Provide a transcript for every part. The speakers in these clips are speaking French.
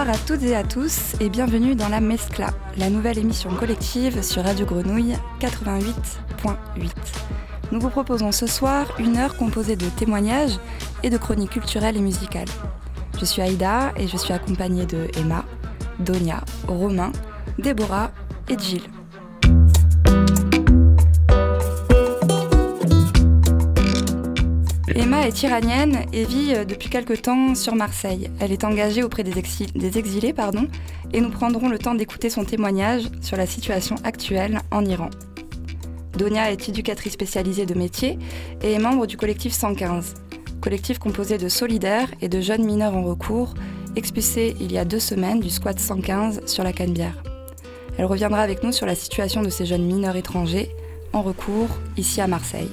Bonsoir à toutes et à tous et bienvenue dans la Mescla, la nouvelle émission collective sur Radio Grenouille 88.8. Nous vous proposons ce soir une heure composée de témoignages et de chroniques culturelles et musicales. Je suis Aïda et je suis accompagnée de Emma, Donia, Romain, Déborah et Gilles. Emma est iranienne et vit euh, depuis quelque temps sur Marseille. Elle est engagée auprès des, exilés pardon, et nous prendrons le temps d'écouter son témoignage sur la situation actuelle en Iran. Donia est éducatrice spécialisée de métier et est membre du collectif 115, collectif composé de solidaires et de jeunes mineurs en recours, expulsés il y a deux semaines du squat 115 sur la Canebière. Elle reviendra avec nous sur la situation de ces jeunes mineurs étrangers en recours ici à Marseille.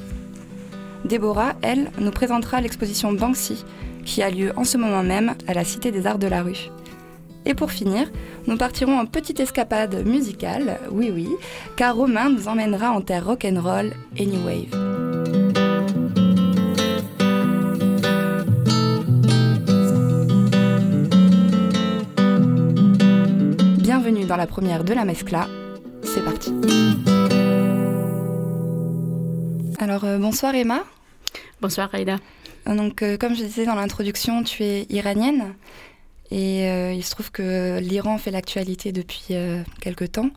Déborah, elle, nous présentera l'exposition Banksy, qui a lieu en ce moment même à la Cité des Arts de la Rue. Et pour finir, nous partirons en petite escapade musicale, oui oui, car Romain nous emmènera en terre rock'n'roll et new wave. Bienvenue dans la première de la Mescla, c'est parti. Alors euh, bonsoir Emma. Bonsoir Aïda. Donc, euh, comme je disais dans l'introduction, tu es iranienne et euh, il se trouve que l'Iran fait l'actualité depuis quelque temps.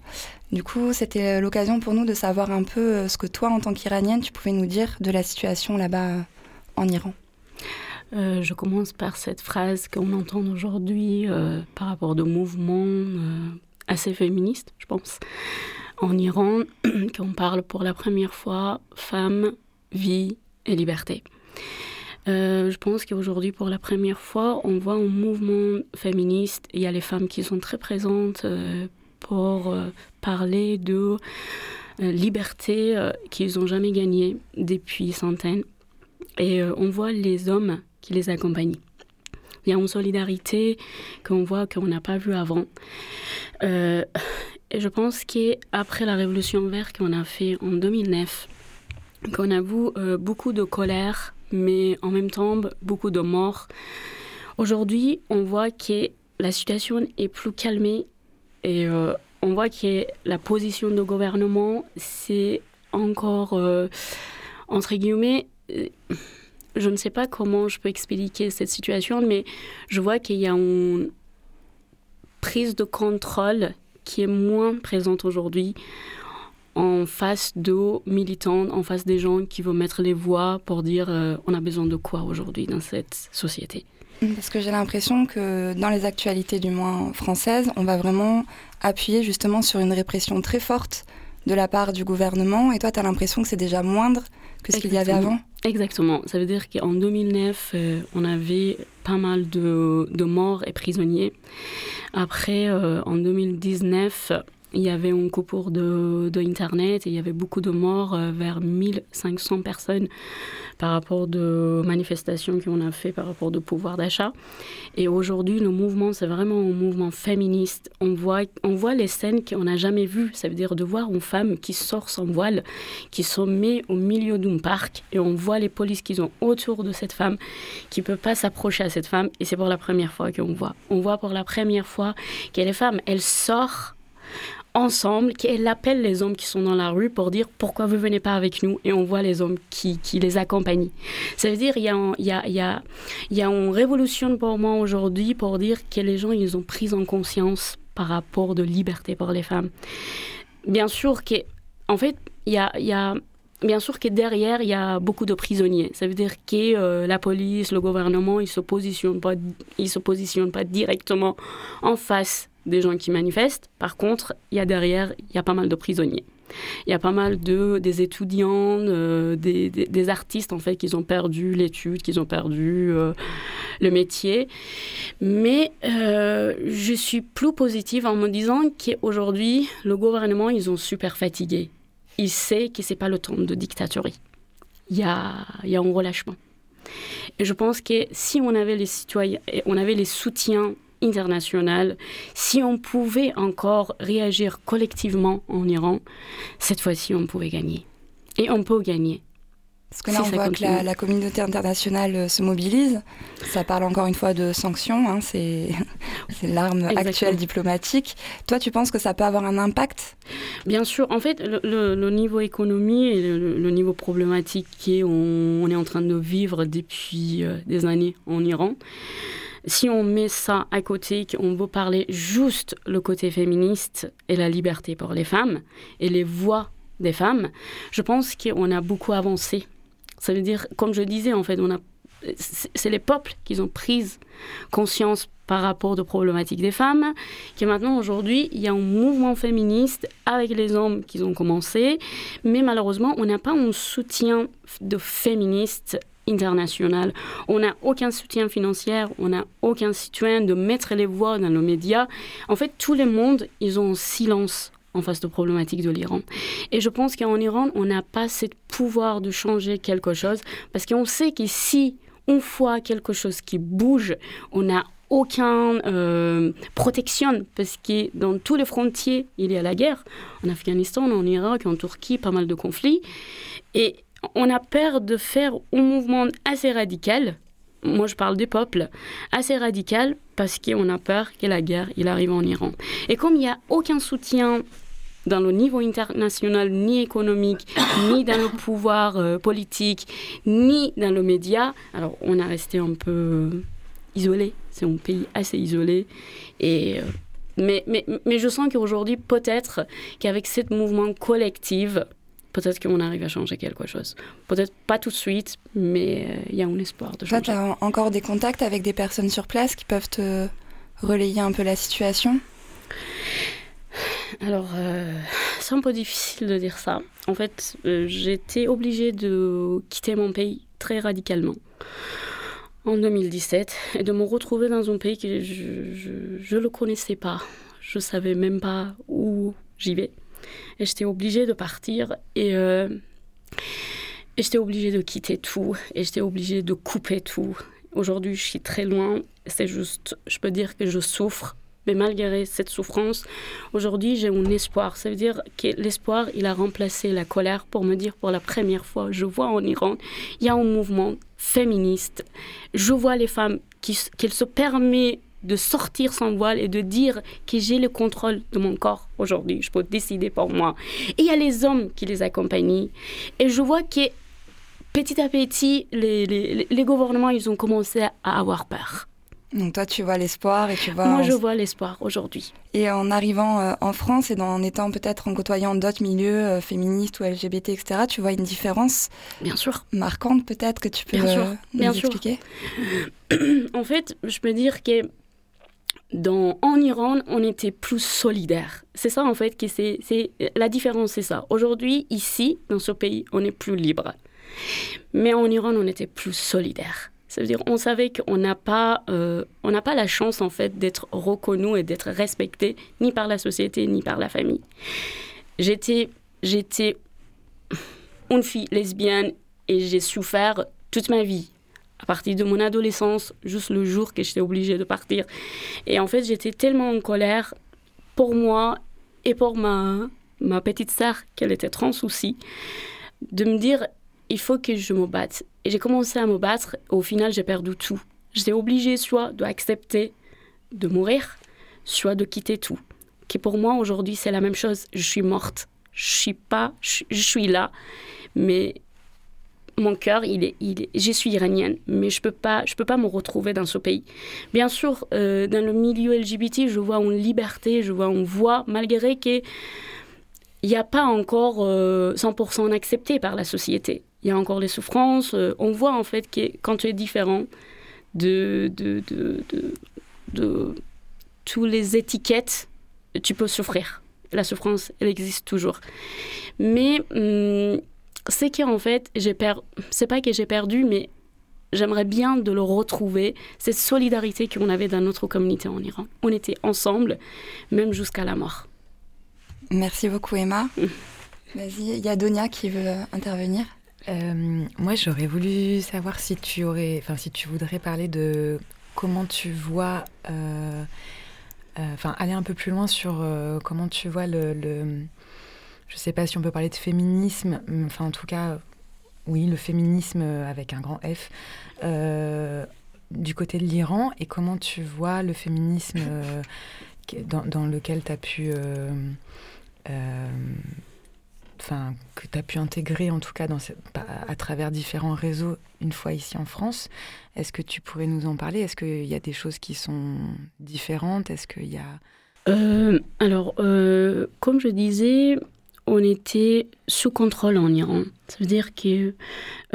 Du coup, c'était l'occasion pour nous de savoir un peu ce que toi, en tant qu'Iranienne, tu pouvais nous dire de la situation là-bas en Iran. je commence par cette phrase qu'on entend aujourd'hui par rapport de mouvements assez féministes, je pense, en Iran, qu'on parle pour la première fois femme, vie, et liberté. Euh, je pense qu'aujourd'hui, pour la première fois, on voit un mouvement féministe. Il y a les femmes qui sont très présentes euh, pour euh, parler de liberté qu'ils n'ont jamais gagnée depuis centaines. Et on voit les hommes qui les accompagnent. Il y a une solidarité qu'on voit qu'on n'a pas vu avant. et je pense qu'après la révolution verte qu'on a fait en 2009, qu'on avoue euh, beaucoup de colère, mais en même temps beaucoup de morts. Aujourd'hui, on voit que la situation est plus calmée et euh, on voit que la position du gouvernement, c'est encore, euh, entre guillemets, je ne sais pas comment je peux expliquer cette situation, mais je vois qu'il y a une prise de contrôle qui est moins présente aujourd'hui en face de militants, en face des gens qui vont mettre les voix pour dire euh, on a besoin de quoi aujourd'hui dans cette société. Parce que j'ai l'impression que dans les actualités du moins françaises, on va vraiment appuyer justement sur une répression très forte de la part du gouvernement. Et toi, tu as l'impression que c'est déjà moindre que ce qu'il y avait avant? Exactement. Ça veut dire qu'en 2009, euh, on avait pas mal de, morts et prisonniers. Après, euh, en 2019, il y avait un coupure de, de, Internet et il y avait beaucoup de morts, euh, vers 1500 personnes par rapport de manifestations qu'on a fait par rapport au pouvoir d'achat. Et aujourd'hui, le mouvement, c'est vraiment un mouvement féministe. On voit, on voit les scènes qu'on n'a jamais vues. Ça veut dire de voir une femme qui sort sans voile, qui se met au milieu d'un parc et on voit les polices qui sont autour de cette femme, qui ne peut pas s'approcher à cette femme. Et c'est pour la première fois qu'on voit. On voit pour la première fois que les femmes, elles sortent ensemble, qu'elle appelle les hommes qui sont dans la rue pour dire pourquoi vous venez pas avec nous et on voit les hommes qui, qui les accompagnent. Ça veut dire il y a, y a, y a, y a une révolution pour moi aujourd'hui pour dire que les gens ils ont pris en conscience par rapport de liberté pour les femmes. Bien sûr que en fait il y a, il y a Bien sûr que derrière, il y a beaucoup de prisonniers. Ça veut dire que euh, la police, le gouvernement, ils ne se, positionnent pas, se positionnent pas directement en face des gens qui manifestent. Par contre, il y a derrière, il y a pas mal de prisonniers. Il y a pas mal de des étudiants, euh, des, artistes en fait qui ont perdu l'étude, qui ont perdu euh, le métier. Mais je suis plus positive en me disant qu'aujourd'hui le gouvernement ils ont super fatigué. Il sait que c'est pas le temps de dictature. Il y a il y a un relâchement. Et je pense que si on avait les citoyens, on avait les soutiens internationale, si on pouvait encore réagir collectivement en Iran, cette fois-ci, on pouvait gagner. Et on peut gagner. Parce que là, on voit que la, communauté internationale euh, se mobilise. Ça parle encore une fois de sanctions, hein, c'est l'arme actuelle diplomatique. Toi, tu penses que ça peut avoir un impact? Bien sûr. En fait, le, niveau économie et le, niveau problématique qu'on est en train de vivre depuis euh, des années en Iran, si on met ça à côté, qu'on veut parler juste le côté féministe et la liberté pour les femmes et les voix des femmes, je pense qu'on a beaucoup avancé ça veut dire, comme je disais, en fait, on a, c'est les peuples qui ont pris conscience par rapport aux problématiques des femmes, que maintenant, aujourd'hui, il y a un mouvement féministe avec les hommes qui ont commencé, mais malheureusement, on n'a pas un soutien de féministes international. On n'a aucun soutien financier, on n'a aucun soutien de mettre les voix dans nos médias. En fait, tout le monde, ils ont un silence en face de problématiques de l'Iran. Et je pense qu'en Iran, on n'a pas ce pouvoir de changer quelque chose parce qu'on sait que si on voit quelque chose qui bouge, on n'a aucun euh, protection parce que dans tous les frontières, il y a la guerre. En Afghanistan, en Irak, en Turquie, pas mal de conflits. Et on a peur de faire un mouvement assez radical moi je parle des peuples, assez radical parce qu'on a peur que la guerre il arrive en Iran. Et comme il n'y a aucun soutien dans le niveau international, ni économique, ni dans le pouvoir euh, politique, ni dans le média, alors on a resté un peu isolé. C'est un pays assez isolé. Et, euh, mais, mais, mais je sens qu'aujourd'hui, peut-être qu'avec ce mouvement collectif, peut-être qu'on arrive à changer quelque chose. Peut-être pas tout de suite, mais euh, il y a un espoir de changer. tu as encore des contacts avec des personnes sur place qui peuvent te relayer un peu la situation? Alors, euh, c'est un peu difficile de dire ça. En fait, euh, j'étais obligée de quitter mon pays très radicalement en 2017 et de me retrouver dans un pays que je ne le connaissais pas. Je ne savais même pas où j'y vais. Et j'étais obligée de partir et, euh, et j'étais obligée de quitter tout et j'étais obligée de couper tout. Aujourd'hui, je suis très loin. C'est juste, je peux dire que je souffre. Mais malgré cette souffrance, aujourd'hui, j'ai un espoir. Ça veut dire que l'espoir, il a remplacé la colère pour me dire pour la première fois, je vois en Iran, il y a un mouvement féministe. Je vois les femmes qui, qu'elles se permettent de sortir sans voile et de dire que j'ai le contrôle de mon corps aujourd'hui, je peux décider pour moi. Et il y a les hommes qui les accompagnent. Et je vois que petit à petit, les, les, les gouvernements, ils ont commencé à avoir peur. Donc toi, tu vois l'espoir et tu vois... Moi, je vois l'espoir aujourd'hui. Et en arrivant euh, en France et en étant peut-être en côtoyant d'autres milieux euh, féministes ou LGBT, etc., tu vois une différence Bien sûr. marquante peut-être que tu peux bien sûr. Euh, nous bien expliquer? En fait, je peux dire que en Iran, on était plus solidaire. C'est ça, en fait, que c'est, la différence, c'est ça. Aujourd'hui, ici, dans ce pays, on est plus libre. Mais en Iran, on était plus solidaire. Ça veut dire on savait qu'on n'a pas, euh, on n'a pas la chance, en fait, d'être reconnu et d'être respecté, ni par la société, ni par la famille. J'étais, j'étais une fille lesbienne et j'ai souffert toute ma vie à partir de mon adolescence, juste le jour que j'étais obligée de partir. Et en fait, j'étais tellement en colère pour moi et pour ma, ma petite sœur, qu'elle était trans aussi, de me dire, il faut que je me batte. Et j'ai commencé à me battre, au final, j'ai perdu tout. J'étais obligée soit d'accepter de mourir, soit de quitter tout. Qui pour moi, aujourd'hui, c'est la même chose. Je suis morte. Je suis pas, je, je suis là, mais mon cœur, il est, il je suis iranienne, mais je peux peux pas me retrouver dans ce pays. Bien sûr, euh, dans le milieu LGBT, je vois une liberté, je vois une voix, malgré que il n'y a pas encore 100% euh, accepté par la société. Il y a encore les souffrances. Euh, on voit en fait que quand tu es différent de, de, de, de, les étiquettes, tu peux souffrir. La souffrance, elle existe toujours. Mais hum, c'est qu'en fait, j'ai perdu, c'est pas que j'ai perdu, mais j'aimerais bien de le retrouver, cette solidarité qu'on avait dans notre communauté en Iran. On était ensemble, même jusqu'à la mort. Merci beaucoup Emma. Mm. Vas-y, il y a Donia qui veut euh, intervenir. Euh, moi, j'aurais voulu savoir si tu aurais, enfin, si tu voudrais parler de comment tu vois, euh, enfin, aller un peu plus loin sur comment tu vois le je ne sais pas si on peut parler de féminisme, enfin en tout cas, oui, le féminisme avec un grand F du côté de l'Iran. Et comment tu vois le féminisme dans, lequel tu as pu enfin, que tu as pu intégrer en tout cas dans à travers différents réseaux une fois ici en France. Est-ce que tu pourrais nous en parler? Est-ce qu'il y a des choses qui sont différentes? Est-ce qu'il y a... Euh, alors, euh, comme je disais, on était sous contrôle en Iran. Ça veut dire que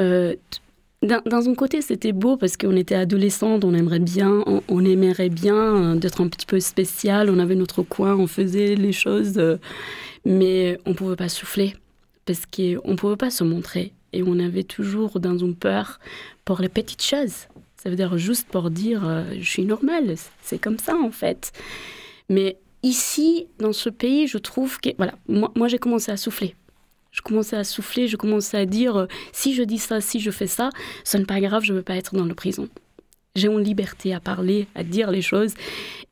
euh, d'un, un côté, c'était beau parce qu'on était adolescente, on aimerait bien, on, aimerait bien d'être un petit peu spécial. On avait notre coin, on faisait les choses mais on pouvait pas souffler parce qu'on pouvait pas se montrer. Et on avait toujours dans une peur pour les petites choses. Ça veut dire juste pour dire euh, je suis normale, c'est comme ça en fait. Mais ici, dans ce pays, je trouve que. Voilà, moi, j'ai commencé à souffler. Je commençais à souffler, je commençais à dire euh, si je dis ça, si je fais ça, ce n'est pas grave, je ne veux pas être dans la prison. J'ai une liberté à parler, à dire les choses.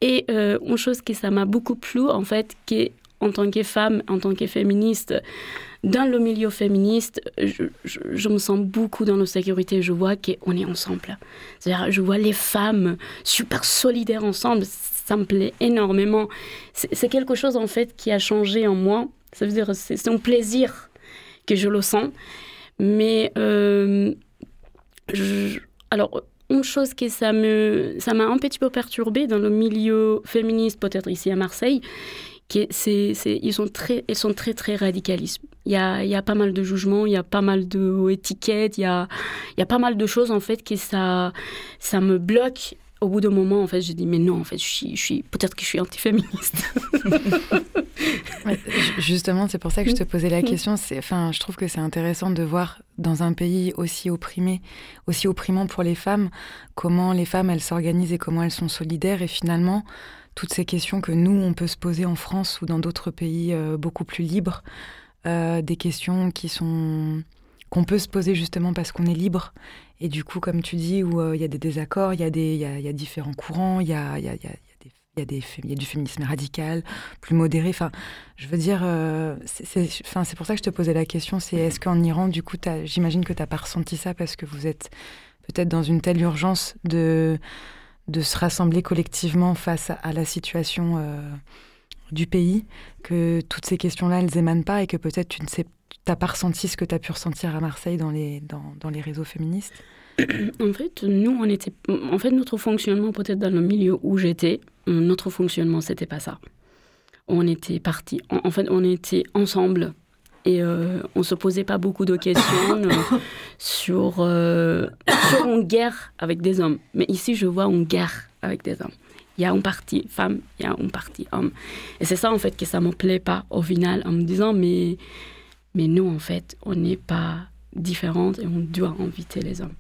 Et euh, une chose que ça m'a beaucoup plu, en fait, que en tant que femme, en tant que féministe, dans le milieu féministe, je, me sens beaucoup dans nos sécurité. Je vois qu'on est ensemble. C'est-à-dire, je vois les femmes super solidaires ensemble. Ça me plaît énormément. C'est quelque chose, en fait, qui a changé en moi. Ça veut dire, c'est un plaisir que je le sens. Mais, euh, alors, une chose que ça me ça m'a un petit peu perturbée dans le milieu féministe, peut-être ici à Marseille, c'est, ils, sont très, ils sont très, très radicalistes. Il y a, y a pas mal de jugements, il y a pas mal d'étiquettes, il y a, y a pas mal de choses, en fait, que ça, ça me bloque. Au bout d'un moment, en fait, je dis, mais non, en fait, je suis, peut-être que je suis antiféministe. justement, c'est pour ça que je te posais la question. Enfin, je trouve que c'est intéressant de voir dans un pays aussi opprimé, aussi opprimant pour les femmes, comment les femmes, elles s'organisent et comment elles sont solidaires. Et finalement, toutes ces questions que nous, on peut se poser en France ou dans d'autres pays euh, beaucoup plus libres, euh, des questions qui sont qu'on peut se poser justement parce qu'on est libre. Et du coup, comme tu dis, où euh, il y a des désaccords, il y, a des, y, a, différents courants, il y a, y, a, y, a y, a des, y a du féminisme radical, plus modéré. Enfin, je veux dire, c'est pour ça que je te posais la question, c'est est-ce qu'en Iran, du coup, j'imagine que tu n'as pas ressenti ça parce que vous êtes peut-être dans une telle urgence de de se rassembler collectivement face à, la situation euh, du pays, que toutes ces questions-là, elles émanent pas et que peut-être tu ne sais, t'as pas ressenti ce que tu as pu ressentir à Marseille dans les, dans, les réseaux féministes? En fait, nous, on était, en fait, notre fonctionnement, peut-être dans le milieu où j'étais, notre fonctionnement, c'était pas ça. On était partis, en fait, on était ensemble et euh, on ne se posait pas beaucoup de questions euh, sur, euh, sur une guerre avec des hommes. Mais ici, je vois une guerre avec des hommes. Il y a une partie femme, il y a une partie homme. Et c'est ça, en fait, que ça ne me plaît pas au final, en me disant, mais, mais nous, en fait, on n'est pas différentes et on doit inviter les hommes.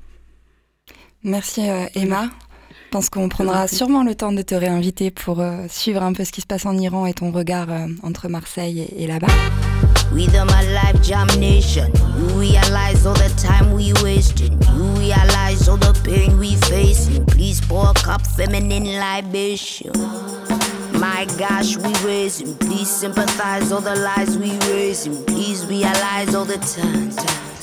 Merci, Emma. Je pense qu'on prendra sûrement le temps de te réinviter pour suivre un peu ce qui se passe en Iran et ton regard entre Marseille et, et là-bas. We the my life jam nation. You realize all the time we wasting. You realize all the pain we facing. Please pour a cup feminine libation. My gosh, we raise raising. Please sympathize all the lies we raise raising. Please realize all the time. time.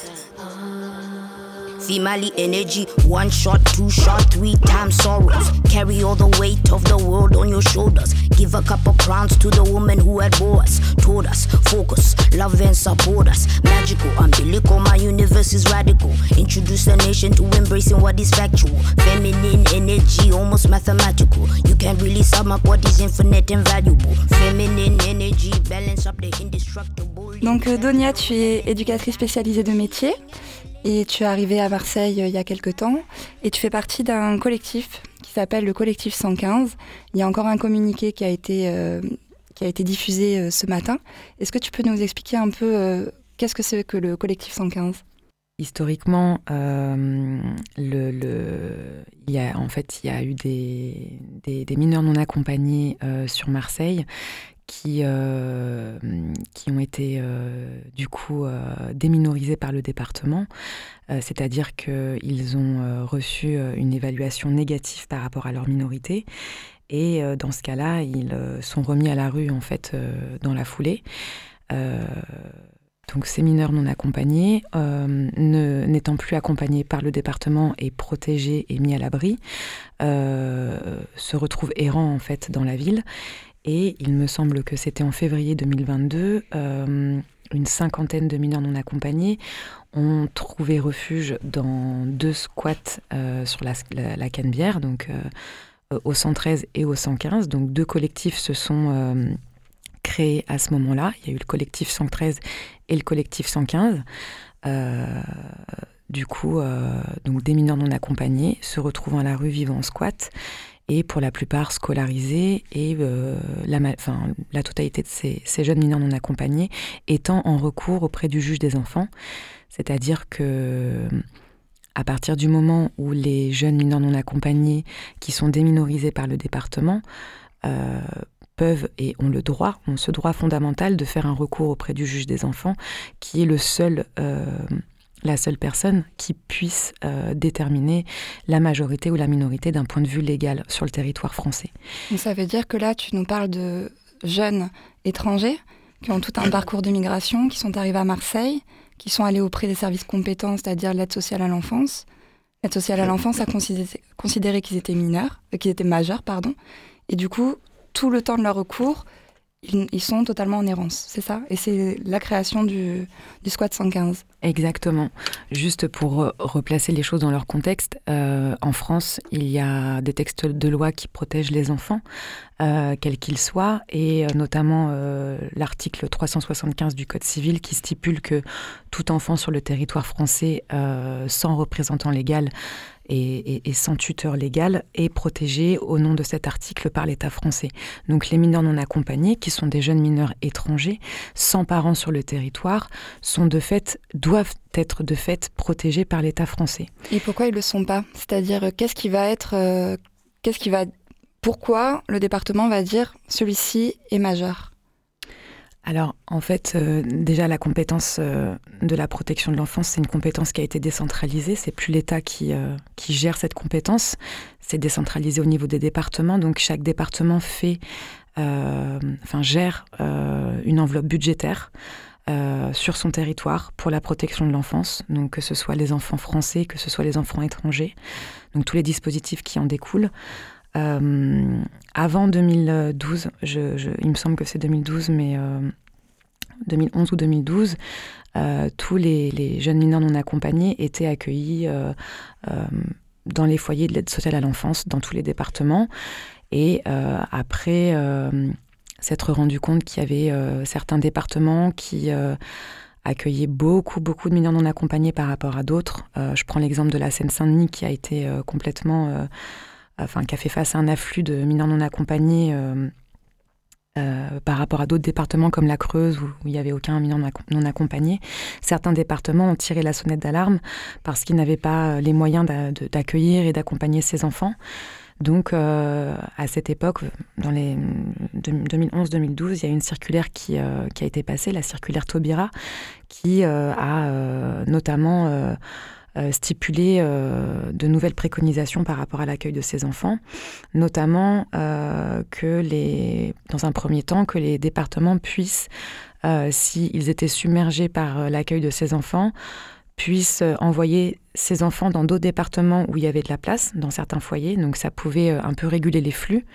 Female energy, one shot, two shot, three times sorrows. Carry all the weight of the world on your shoulders. Give a couple crowns to the woman who had bore us, told us, focus, love and support us. Magical, umbilical, my universe is radical. Introduce the nation to embracing what is factual. Feminine energy, almost mathematical. You can't really sum up what is infinite and valuable. Feminine energy, balance up the indestructible. Donc, euh, Donia, tu es éducatrice spécialisée de métier. Et tu es arrivée à Marseille euh, il y a quelques temps et tu fais partie d'un collectif qui s'appelle le collectif 115. Il y a encore un communiqué qui a été, euh, qui a été diffusé euh, ce matin. Est-ce que tu peux nous expliquer un peu qu'est-ce que c'est que le collectif 115 Historiquement, il y a, en fait, il y a eu des, des mineurs non accompagnés sur Marseille qui, euh, qui ont été euh, du coup euh, déminorisés par le département, c'est-à-dire qu'ils ont reçu une évaluation négative par rapport à leur minorité. Et dans ce cas-là, ils sont remis à la rue en fait dans la foulée. donc ces mineurs non accompagnés, n'étant plus accompagnés par le département et protégés et mis à l'abri, se retrouvent errants en fait dans la ville. Et il me semble que c'était en février 2022, une cinquantaine de mineurs non accompagnés ont trouvé refuge dans deux squats sur la, la, Canebière, donc au 113 et au 115. Donc deux collectifs se sont créés à ce moment-là. Il y a eu le collectif 113 et le collectif 115. Euh, du coup, euh, donc des mineurs non accompagnés se retrouvant à la rue vivant en squat et pour la plupart scolarisés et euh, la, totalité de ces, jeunes mineurs non accompagnés étant en recours auprès du juge des enfants. C'est-à-dire que à partir du moment où les jeunes mineurs non accompagnés qui sont déminorisés par le département euh, peuvent et ont le droit, ont ce droit fondamental de faire un recours auprès du juge des enfants, qui est le seul, euh, la seule personne qui puisse euh, déterminer la majorité ou la minorité d'un point de vue légal sur le territoire français. ça veut dire que là, tu nous parles de jeunes étrangers qui ont tout un parcours de migration, qui sont arrivés à Marseille, qui sont allés auprès des services compétents, c'est-à-dire l'aide sociale à l'enfance. L'aide sociale à l'enfance a considéré, considéré qu'ils étaient mineurs, euh, qu'ils étaient majeurs, pardon. Et du coup, tout le temps de leur recours, ils, sont totalement en errance, c'est ça? Et c'est la création du, du, squat 115. Exactement. Juste pour replacer les choses dans leur contexte, euh, en France, il y a des textes de loi qui protègent les enfants, euh, quels qu'ils soient, et euh, notamment l'article 375 du Code civil qui stipule que tout enfant sur le territoire français sans représentant légal et, sans tuteur légal est protégé au nom de cet article par l'État français. Donc les mineurs non accompagnés, qui sont des jeunes mineurs étrangers, sans parents sur le territoire, sont de fait, doivent être de fait protégés par l'État français. Et pourquoi ils ne le sont pas? C'est-à-dire, qu'est-ce qui va être... Euh, qu'est-ce qui va... Pourquoi le département va dire celui-ci est majeur? Alors, en fait, euh, déjà, la compétence euh, de la protection de l'enfance, c'est une compétence qui a été décentralisée. C'est plus l'État qui, euh, qui gère cette compétence. C'est décentralisé au niveau des départements. Donc, chaque département fait, enfin, gère une enveloppe budgétaire. sur son territoire pour la protection de l'enfance, donc que ce soit les enfants français, que ce soit les enfants étrangers, donc tous les dispositifs qui en découlent. Euh, avant 2012, il me semble que c'est 2012, mais 2011 euh, ou 2012, euh, tous les, jeunes mineurs non accompagnés étaient accueillis dans les foyers de l'aide sociale à l'enfance, dans tous les départements. Et après s'être rendu compte qu'il y avait certains départements qui accueillaient beaucoup, beaucoup de mineurs non accompagnés par rapport à d'autres. je prends l'exemple de la Seine-Saint-Denis qui a été complètement enfin, qui a fait face à un afflux de mineurs non accompagnés euh, euh, par rapport à d'autres départements comme la Creuse où, il n'y avait aucun mineur non accompagné. Certains départements ont tiré la sonnette d'alarme parce qu'ils n'avaient pas les moyens d'accueillir et d'accompagner ces enfants. Donc, euh, à cette époque, dans les 2011-2012, il y a une circulaire qui, qui, a été passée, la circulaire Taubira, qui a notamment euh, stipuler euh, de nouvelles préconisations par rapport à l'accueil de ces enfants, notamment euh, que les, dans un premier temps, que les départements puissent, s'ils étaient submergés par l'accueil de ces enfants, puissent envoyer ces enfants dans d'autres départements où il y avait de la place, dans certains foyers, donc ça pouvait un peu réguler les flux.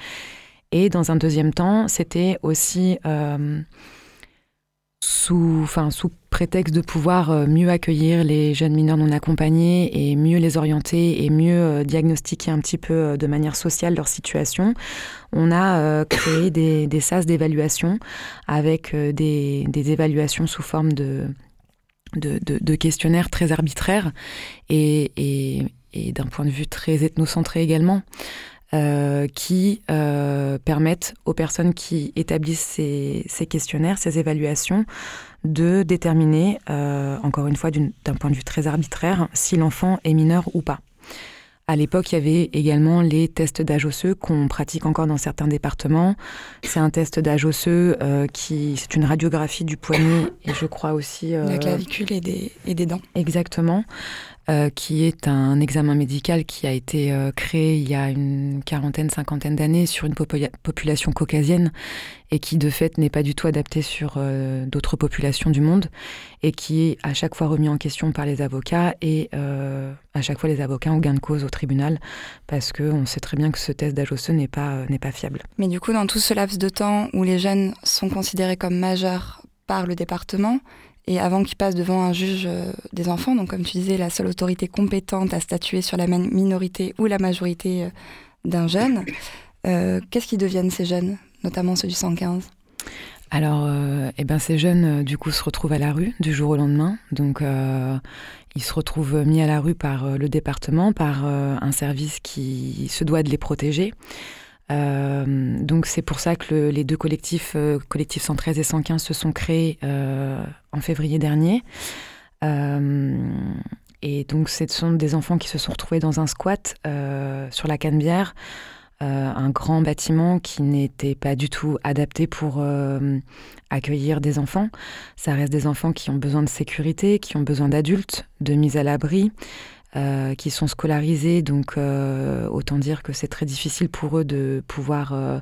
Et dans un deuxième temps, c'était aussi sous, prétexte de pouvoir euh, mieux accueillir les jeunes mineurs non accompagnés et mieux les orienter et mieux euh, diagnostiquer un petit peu euh, de manière sociale leur situation, on a créé des, sas d'évaluation avec des, évaluations sous forme de, questionnaires très arbitraires et d'un point de vue très ethnocentré également. Euh, qui euh, permettent aux personnes qui établissent ces, questionnaires, ces évaluations, de déterminer, euh, encore une fois d'un point de vue très arbitraire, si l'enfant est mineur ou pas. À l'époque, il y avait également les tests d'âge osseux qu'on pratique encore dans certains départements. C'est un test d'âge osseux qui, c'est une radiographie du poignet et je crois aussi la clavicule et des, et des dents. Exactement. Euh, qui est un examen médical qui a été euh, créé il y a une quarantaine, cinquantaine d'années sur une population caucasienne et qui de fait n'est pas du tout adapté sur euh, d'autres populations du monde et qui est à chaque fois remis en question par les avocats et à chaque fois les avocats ont gain de cause au tribunal parce qu'on sait très bien que ce test d'âge osseux n'est pas, n'est pas fiable. Mais du coup, dans tout ce laps de temps où les jeunes sont considérés comme majeurs par le département, et avant qu'il passe devant un juge euh, des enfants, donc comme tu disais, la seule autorité compétente à statuer sur la minorité ou la majorité euh, d'un jeune, euh, qu'est-ce qu'ils deviennent ces jeunes, notamment ceux du 115 alors, eh ben, ces jeunes, du coup, se retrouvent à la rue du jour au lendemain. Donc, ils se retrouvent mis à la rue par le département, par un service qui se doit de les protéger. Euh, donc c'est pour ça que les deux collectifs, euh, collectifs 113 et 115, se sont créés euh, en février dernier. et donc ce sont des enfants qui se sont retrouvés dans un squat sur la Canebière, un grand bâtiment qui n'était pas du tout adapté pour accueillir des enfants. Ça reste des enfants qui ont besoin de sécurité, qui ont besoin d'adultes, de mise à l'abri. Euh, qui sont scolarisés, donc euh, autant dire que c'est très difficile pour eux de pouvoir euh,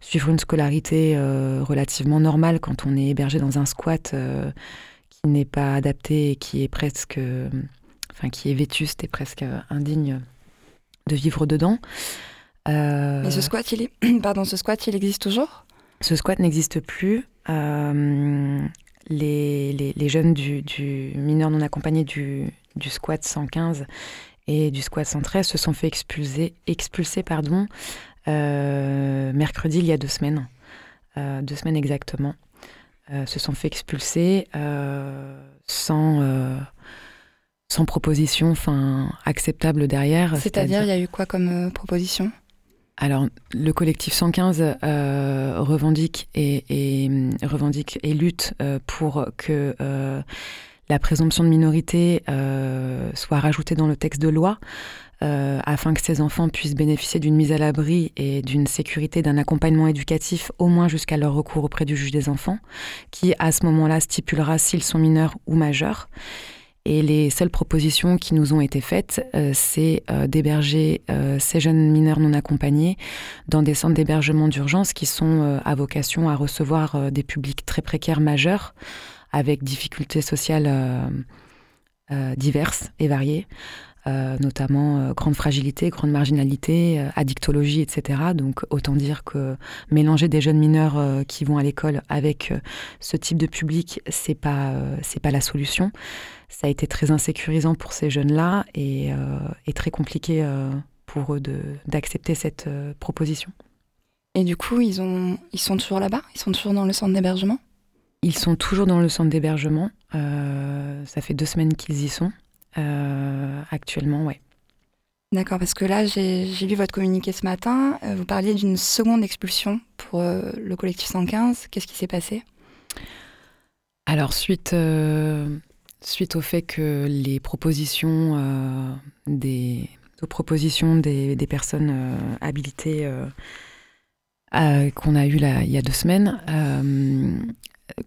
suivre une scolarité relativement normale quand on est hébergé dans un squat qui n'est pas adapté et qui est presque, enfin qui est vétuste et presque indigne de vivre dedans. Mais ce squat, il est... Pardon, ce squat, il existe toujours? Ce squat n'existe plus. Les, les, les, jeunes du, du mineur non accompagné du, du squat 115 et du squat 113 se sont fait expulser, expulser pardon, euh, mercredi il y a deux semaines, euh, deux semaines exactement, euh, se sont fait expulser sans, sans proposition enfin, acceptable derrière. C'est-à-dire, il y a eu quoi comme proposition? Alors, le collectif 115 revendique et, et, revendique et lutte pour que la présomption de minorité euh, soit rajoutée dans le texte de loi. Euh, afin que ces enfants puissent bénéficier d'une mise à l'abri et d'une sécurité, d'un accompagnement éducatif, au moins jusqu'à leur recours auprès du juge des enfants, qui à ce moment-là stipulera s'ils sont mineurs ou majeurs. Et les seules propositions qui nous ont été faites, euh, c'est d'héberger ces jeunes mineurs non accompagnés dans des centres d'hébergement d'urgence qui sont à vocation à recevoir des publics très précaires majeurs avec difficultés sociales euh, euh, diverses et variées. Euh, notamment grande fragilité, grande marginalité, addictologie, etc. Donc autant dire que mélanger des jeunes mineurs qui vont à l'école avec ce type de public, c'est pas c'est pas la solution. Ça a été très insécurisant pour ces jeunes-là et, et, très compliqué pour eux d'accepter cette proposition. Et du coup, ils ont ils sont toujours là-bas, ils sont toujours dans le centre d'hébergement? Ils sont toujours dans le centre d'hébergement. Euh, ça fait deux semaines qu'ils y sont. Euh, actuellement, ouais. D'accord, parce que là, j'ai lu votre communiqué ce matin. Euh, vous parliez d'une seconde expulsion pour le collectif 115. Qu'est-ce qui s'est passé? Alors, suite, suite au fait que les propositions, des, aux propositions des, des personnes habilitées qu'on a eues là, il y a deux semaines,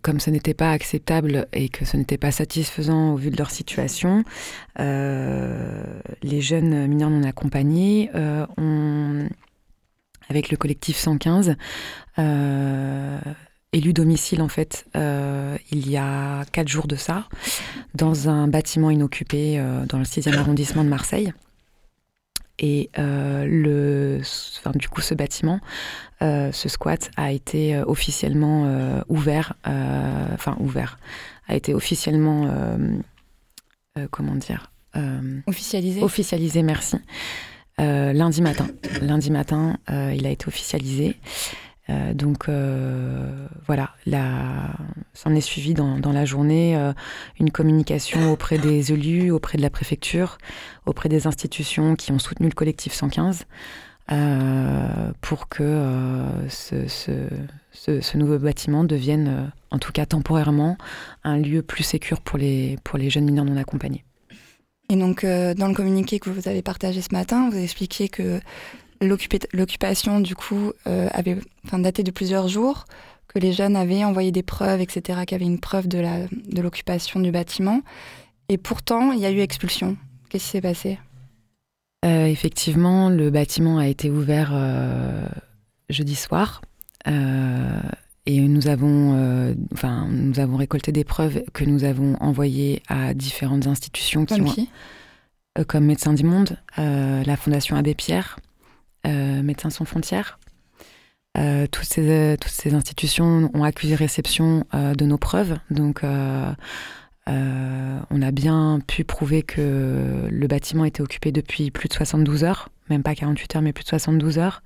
comme ce n'était pas acceptable et que ce n'était pas satisfaisant au vu de leur situation, euh, les jeunes mineurs non accompagnés euh, ont, avec le collectif 115, euh, élu domicile en fait il y a quatre jours de ça, dans un bâtiment inoccupé dans le 6e arrondissement de Marseille. Et euh, le, enfin, du coup, ce bâtiment, euh, ce squat a été euh, officiellement ouvert, enfin ouvert, a été officiellement, comment dire, officialisé. Officialisé, merci. lundi matin, lundi matin, il a été officialisé. Euh, donc euh, voilà, s'en est suivi dans, la journée euh, une communication auprès des élus, auprès de la préfecture, auprès des institutions qui ont soutenu le collectif 115 pour que ce, nouveau bâtiment devienne, en tout cas temporairement, un lieu plus sécur pour les, pour les jeunes mineurs non accompagnés. Et donc, dans le communiqué que vous avez partagé ce matin, vous expliquez que L'occupation, du coup, euh, avait enfin, daté de plusieurs jours, que les jeunes avaient envoyé des preuves, etc., qu'il y avait une preuve de l'occupation du bâtiment. Et pourtant, il y a eu expulsion. Qu'est-ce qui s'est passé? Effectivement, le bâtiment a été ouvert jeudi soir. Et nous avons, enfin, nous avons récolté des preuves que nous avons envoyées à différentes institutions qui comme qui? Comme Médecins du Monde, la Fondation Abbé Pierre, Médecins sans frontières, euh, toutes, ces, euh, toutes ces institutions ont accusé réception euh, de nos preuves. Donc, on a bien pu prouver que le bâtiment était occupé depuis plus de 72 heures, même pas 48 heures, mais plus de 72 heures.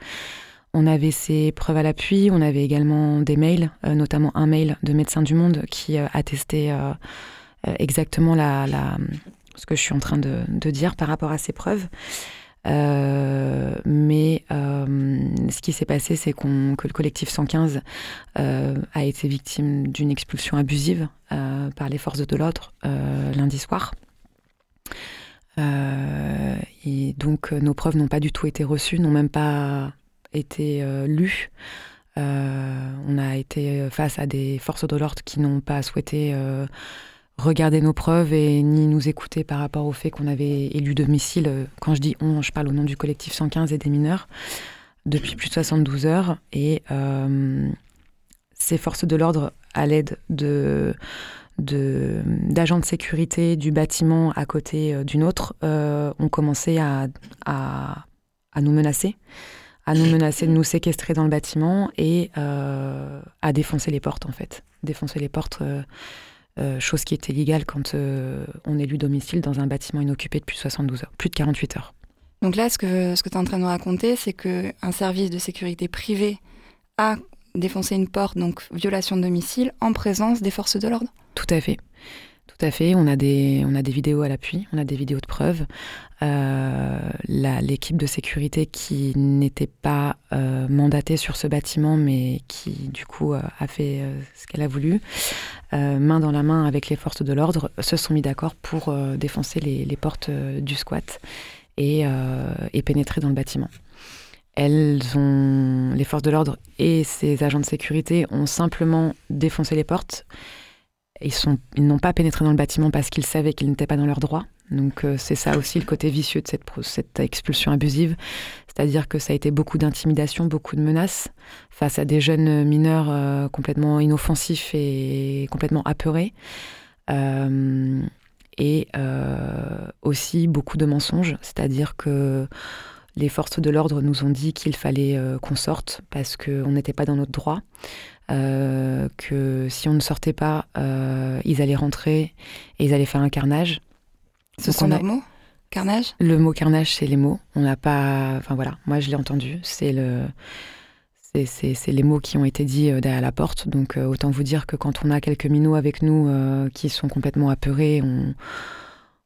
On avait ces preuves à l'appui, on avait également des mails, notamment un mail de Médecins du Monde qui attestait exactement ce que je suis en train de dire par rapport à ces preuves. Euh, mais euh, ce qui s'est passé, c'est qu'on que le collectif 115 euh, a été victime d'une expulsion abusive par les forces de l'ordre lundi soir. et donc nos preuves n'ont pas du tout été reçues, n'ont même pas été lues. on a été face à des forces de l'ordre qui n'ont pas souhaité regarder nos preuves et ni nous écouter par rapport au fait qu'on avait élu domicile. Quand je dis on, je parle au nom du collectif 115 et des mineurs depuis plus de 72 heures. Et euh, ces forces de l'ordre, à l'aide de d'agents de, sécurité du bâtiment à côté euh, d'une autre, euh, ont commencé à, à, nous menacer, à nous menacer de nous séquestrer dans le bâtiment et à défoncer les portes en fait, défoncer les portes euh, chose qui était légale quand euh, on est élu domicile dans un bâtiment inoccupé depuis 72 heures, plus de 48 heures. Donc là, ce que, ce que tu es en train de nous raconter, c'est qu'un service de sécurité privé a défoncé une porte, donc violation de domicile, en présence des forces de l'ordre? Tout à fait. Tout à fait, on a des, a des vidéos à l'appui, on a des vidéos de preuves. Euh, l'équipe de sécurité qui n'était pas euh, mandatée sur ce bâtiment, mais qui du coup euh, a fait ce qu'elle a voulu, main dans la main avec les forces de l'ordre, se sont mis d'accord pour défoncer les, les portes du squat et, et, pénétrer dans le bâtiment. Elles ont, les forces de l'ordre et ces agents de sécurité ont simplement défoncé les portes ils, n'ont pas pénétré dans le bâtiment parce qu'ils savaient qu'ils n'étaient pas dans leur droit. Donc euh, c'est ça aussi le côté vicieux de cette, cette expulsion abusive. C'est-à-dire que ça a été beaucoup d'intimidation, beaucoup de menaces face à des jeunes mineurs euh, complètement inoffensifs et complètement apeurés. Euh, et aussi beaucoup de mensonges. C'est-à-dire que les forces de l'ordre nous ont dit qu'il fallait qu'on sorte parce qu'on n'était pas dans notre droit. Euh, que si on ne sortait pas, euh, ils allaient rentrer et ils allaient faire un carnage. Ce sont leurs mots? Carnage? Le mot carnage, c'est les mots. On n'a pas. Enfin voilà, moi je l'ai entendu. C'est le. C'est les mots qui ont été dits euh, derrière la porte. Donc autant vous dire que quand on a quelques minots avec nous qui sont complètement apeurés, on,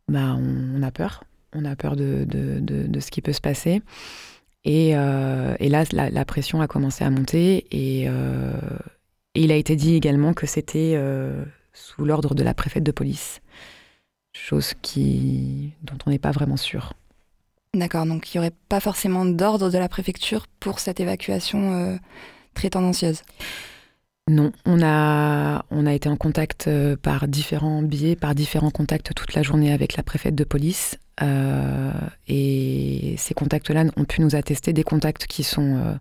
bah, on, a peur. On a peur de, de, de, ce qui peut se passer. Et, et là, la, la, pression a commencé à monter. Et, et il a été dit également que c'était euh, sous l'ordre de la préfète de police, chose qui, dont on n'est pas vraiment sûr. D'accord, donc il n'y aurait pas forcément d'ordre de la préfecture pour cette évacuation euh, très tendancieuse? Non, on a, on a été en contact euh, par différents biais, par différents contacts toute la journée avec la préfète de police. et ces contacts-là ont pu nous attester des contacts qui sont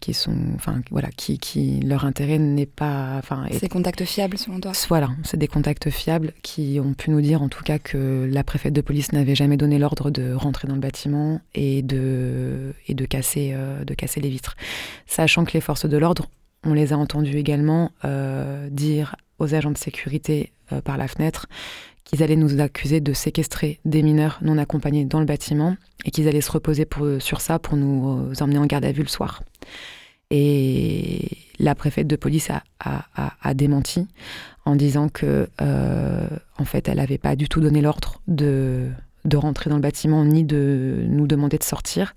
qui sont, enfin voilà, qui, qui leur intérêt n'est pas, enfin. C'est des contacts fiables selon toi? Voilà, c'est des contacts fiables qui ont pu nous dire en tout cas que la préfète de police n'avait jamais donné l'ordre de rentrer dans le bâtiment et de et de casser euh, de casser les vitres, sachant que les forces de l'ordre, on les a entendus également euh, dire aux agents de sécurité par la fenêtre qu'ils allaient nous accuser de séquestrer des mineurs non accompagnés dans le bâtiment et qu'ils allaient se reposer sur ça pour nous emmener en garde à vue le soir. Et la préfète de police a, démenti en disant que, euh, en fait, elle n'avait pas du tout donné l'ordre de, de rentrer dans le bâtiment ni de nous demander de sortir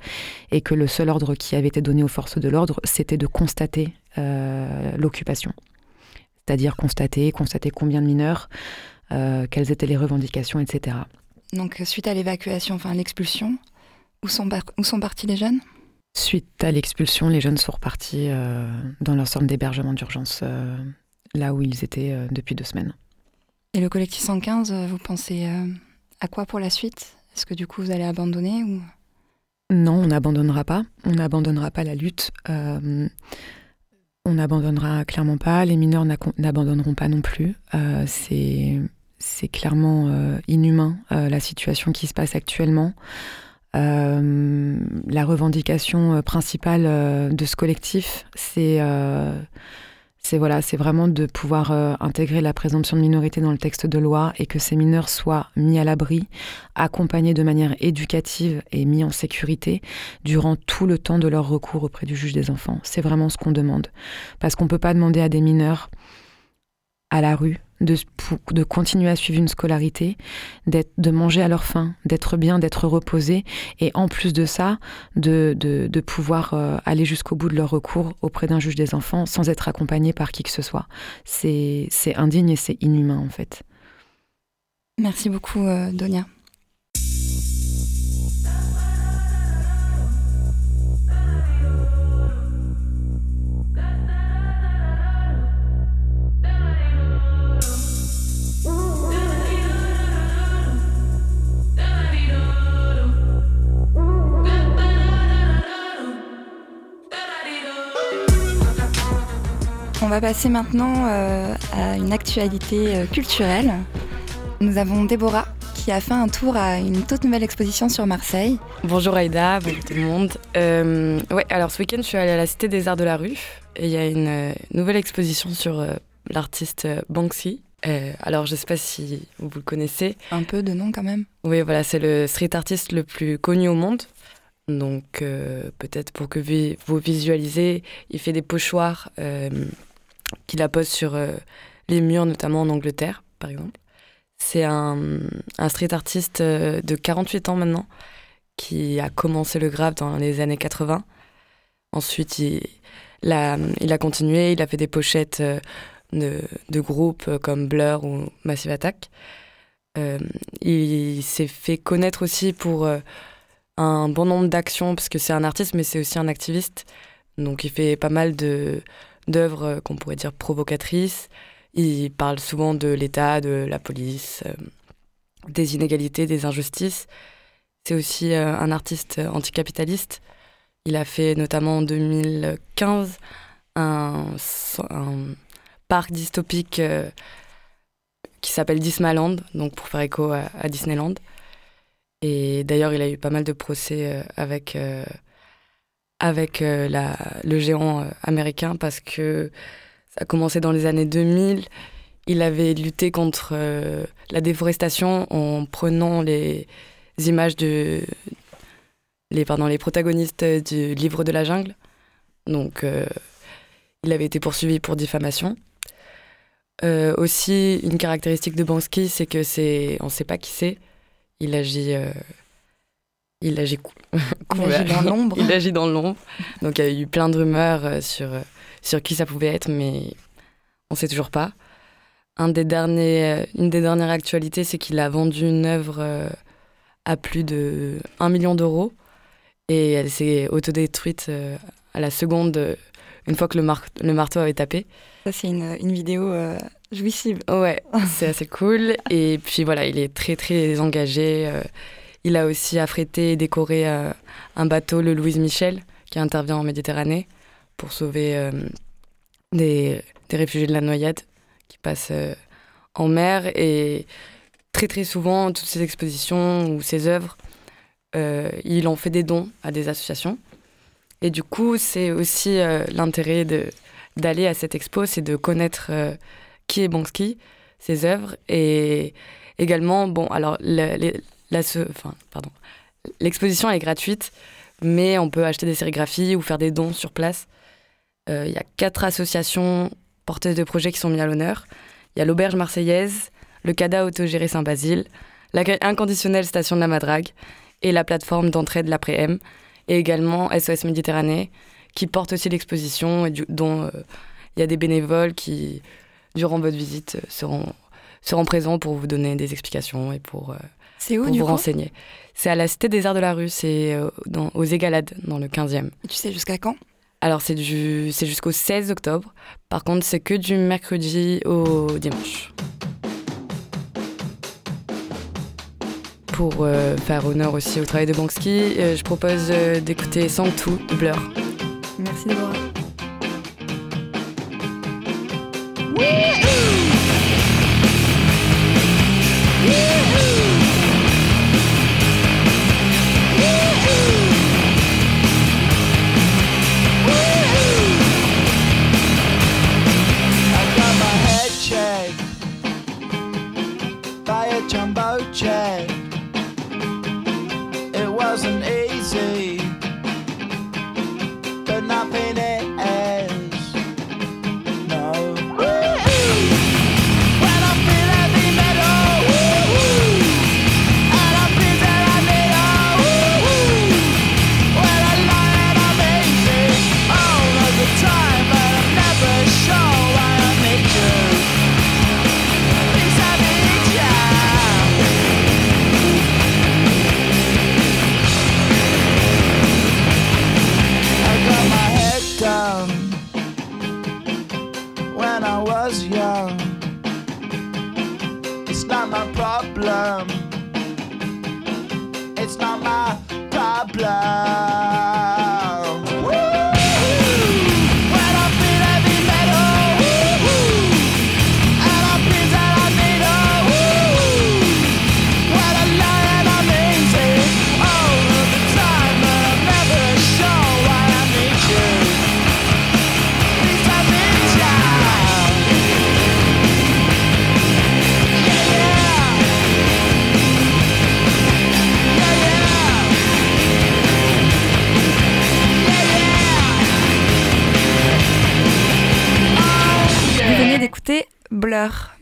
et que le seul ordre qui avait été donné aux forces de l'ordre, c'était de constater euh, l'occupation. C'est-à-dire constater, constater combien de mineurs, euh, quelles étaient les revendications, etc. Donc suite à l'évacuation, enfin l'expulsion, où sont, où sont partis les jeunes? Suite à l'expulsion, les jeunes sont repartis euh, dans leur centre d'hébergement d'urgence, euh, là où ils étaient depuis deux semaines. Et le collectif 115, vous pensez à quoi pour la suite? Est-ce que du coup vous allez abandonner ou... Non, on n'abandonnera pas. On n'abandonnera pas la lutte. On n'abandonnera clairement pas. Les mineurs n'abandonneront pas non plus. Euh, c'est clairement euh, inhumain la situation qui se passe actuellement. la revendication principale de ce collectif, c'est c'est voilà, c'est vraiment de pouvoir euh, intégrer la présomption de minorité dans le texte de loi et que ces mineurs soient mis à l'abri, accompagnés de manière éducative et mis en sécurité durant tout le temps de leur recours auprès du juge des enfants. C'est vraiment ce qu'on demande. Parce qu'on peut pas demander à des mineurs à la rue de, de continuer à suivre une scolarité, de manger à leur faim, d'être bien, d'être reposés, et en plus de ça, de, de, pouvoir euh, aller jusqu'au bout de leur recours auprès d'un juge des enfants sans être accompagné par qui que ce soit. C'est indigne et c'est inhumain en fait. Merci beaucoup, euh, Donia. Va passer maintenant euh, à une actualité euh, culturelle. Nous avons Déborah qui a fait un tour à une toute nouvelle exposition sur Marseille. Bonjour Aïda, bonjour tout le monde. Euh, ouais, alors ce week-end je suis allée à la Cité des Arts de la Rue et il y a une nouvelle exposition sur l'artiste Banksy. alors je sais pas si vous le connaissez. Un peu de nom quand même. Oui, voilà, c'est le street artiste le plus connu au monde. Donc peut-être pour que vous visualisez, il fait des pochoirs qui la pose sur euh, les murs, notamment en Angleterre, par exemple. C'est un, street artiste euh, de 48 ans maintenant, qui a commencé le graphe dans les années 80. Ensuite, il, il a continué, il a fait des pochettes euh, de, groupes comme Blur ou Massive Attack. il s'est fait connaître aussi pour un bon nombre d'actions, parce que c'est un artiste, mais c'est aussi un activiste. Donc il fait pas mal de, d'œuvres euh, qu'on pourrait dire provocatrices. Il parle souvent de l'État, de la police, euh, des inégalités, des injustices. C'est aussi euh, un artiste anticapitaliste. Il a fait notamment en 2015 un, parc dystopique qui s'appelle Dismaland, donc pour faire écho à, Disneyland. Et d'ailleurs, il a eu pas mal de procès avec avec euh, le géant euh, américain parce que ça a commencé dans les années 2000. Il avait lutté contre euh, la déforestation en prenant les images de les, pardon, les protagonistes du livre de la jungle. Donc, il avait été poursuivi pour diffamation. aussi, une caractéristique de Bansky, c'est que c'est, on ne sait pas qui c'est. Il agit il agit, dans l'ombre. il agit dans l'ombre. Donc il y a eu plein de rumeurs euh, sur, euh, sur qui ça pouvait être, mais on ne sait toujours pas. Un des derniers, euh, une des dernières actualités, c'est qu'il a vendu une œuvre à plus de 1 million d'euros et elle s'est autodétruite à la seconde, une fois que le, le marteau avait tapé. Ça, c'est une, une, vidéo jouissive. Ouais, c'est assez cool. Et puis voilà, il est très très engagé. Il a aussi affrété et décoré euh, un bateau, le Louise Michel, qui intervient en Méditerranée pour sauver euh, des, réfugiés de la noyade qui passent euh, en mer. Et très très souvent, toutes ces expositions ou ces œuvres, il en fait des dons à des associations. Et du coup, c'est aussi l'intérêt d'aller à cette expo, c'est de connaître qui est Bansky, ses œuvres, et également, bon, alors les, L'exposition est gratuite, mais on peut acheter des sérigraphies ou faire des dons sur place. Euh, il y a quatre associations porteuses de projets qui sont mis à l'honneur. Il y a l'Auberge Marseillaise, le CADA Autogéré Saint-Basile, l'accueil inconditionnel Station de la Madrague et la plateforme d'entraide l'après-M, et également SOS Méditerranée, qui porte aussi l'exposition et dont euh, il y a des bénévoles qui, durant votre visite, seront, seront présents pour vous donner des explications et pour c'est où, pour vous renseigner. C'est à la Cité des Arts de la Rue, c'est euh, aux Égalades, dans le 15e. Et tu sais jusqu'à quand? Alors, c'est jusqu'au 16 octobre. Par contre, c'est que du mercredi au dimanche. pour faire honneur aussi au travail de Banksy, je propose d'écouter Sang Tout de Blur. Merci Déborah.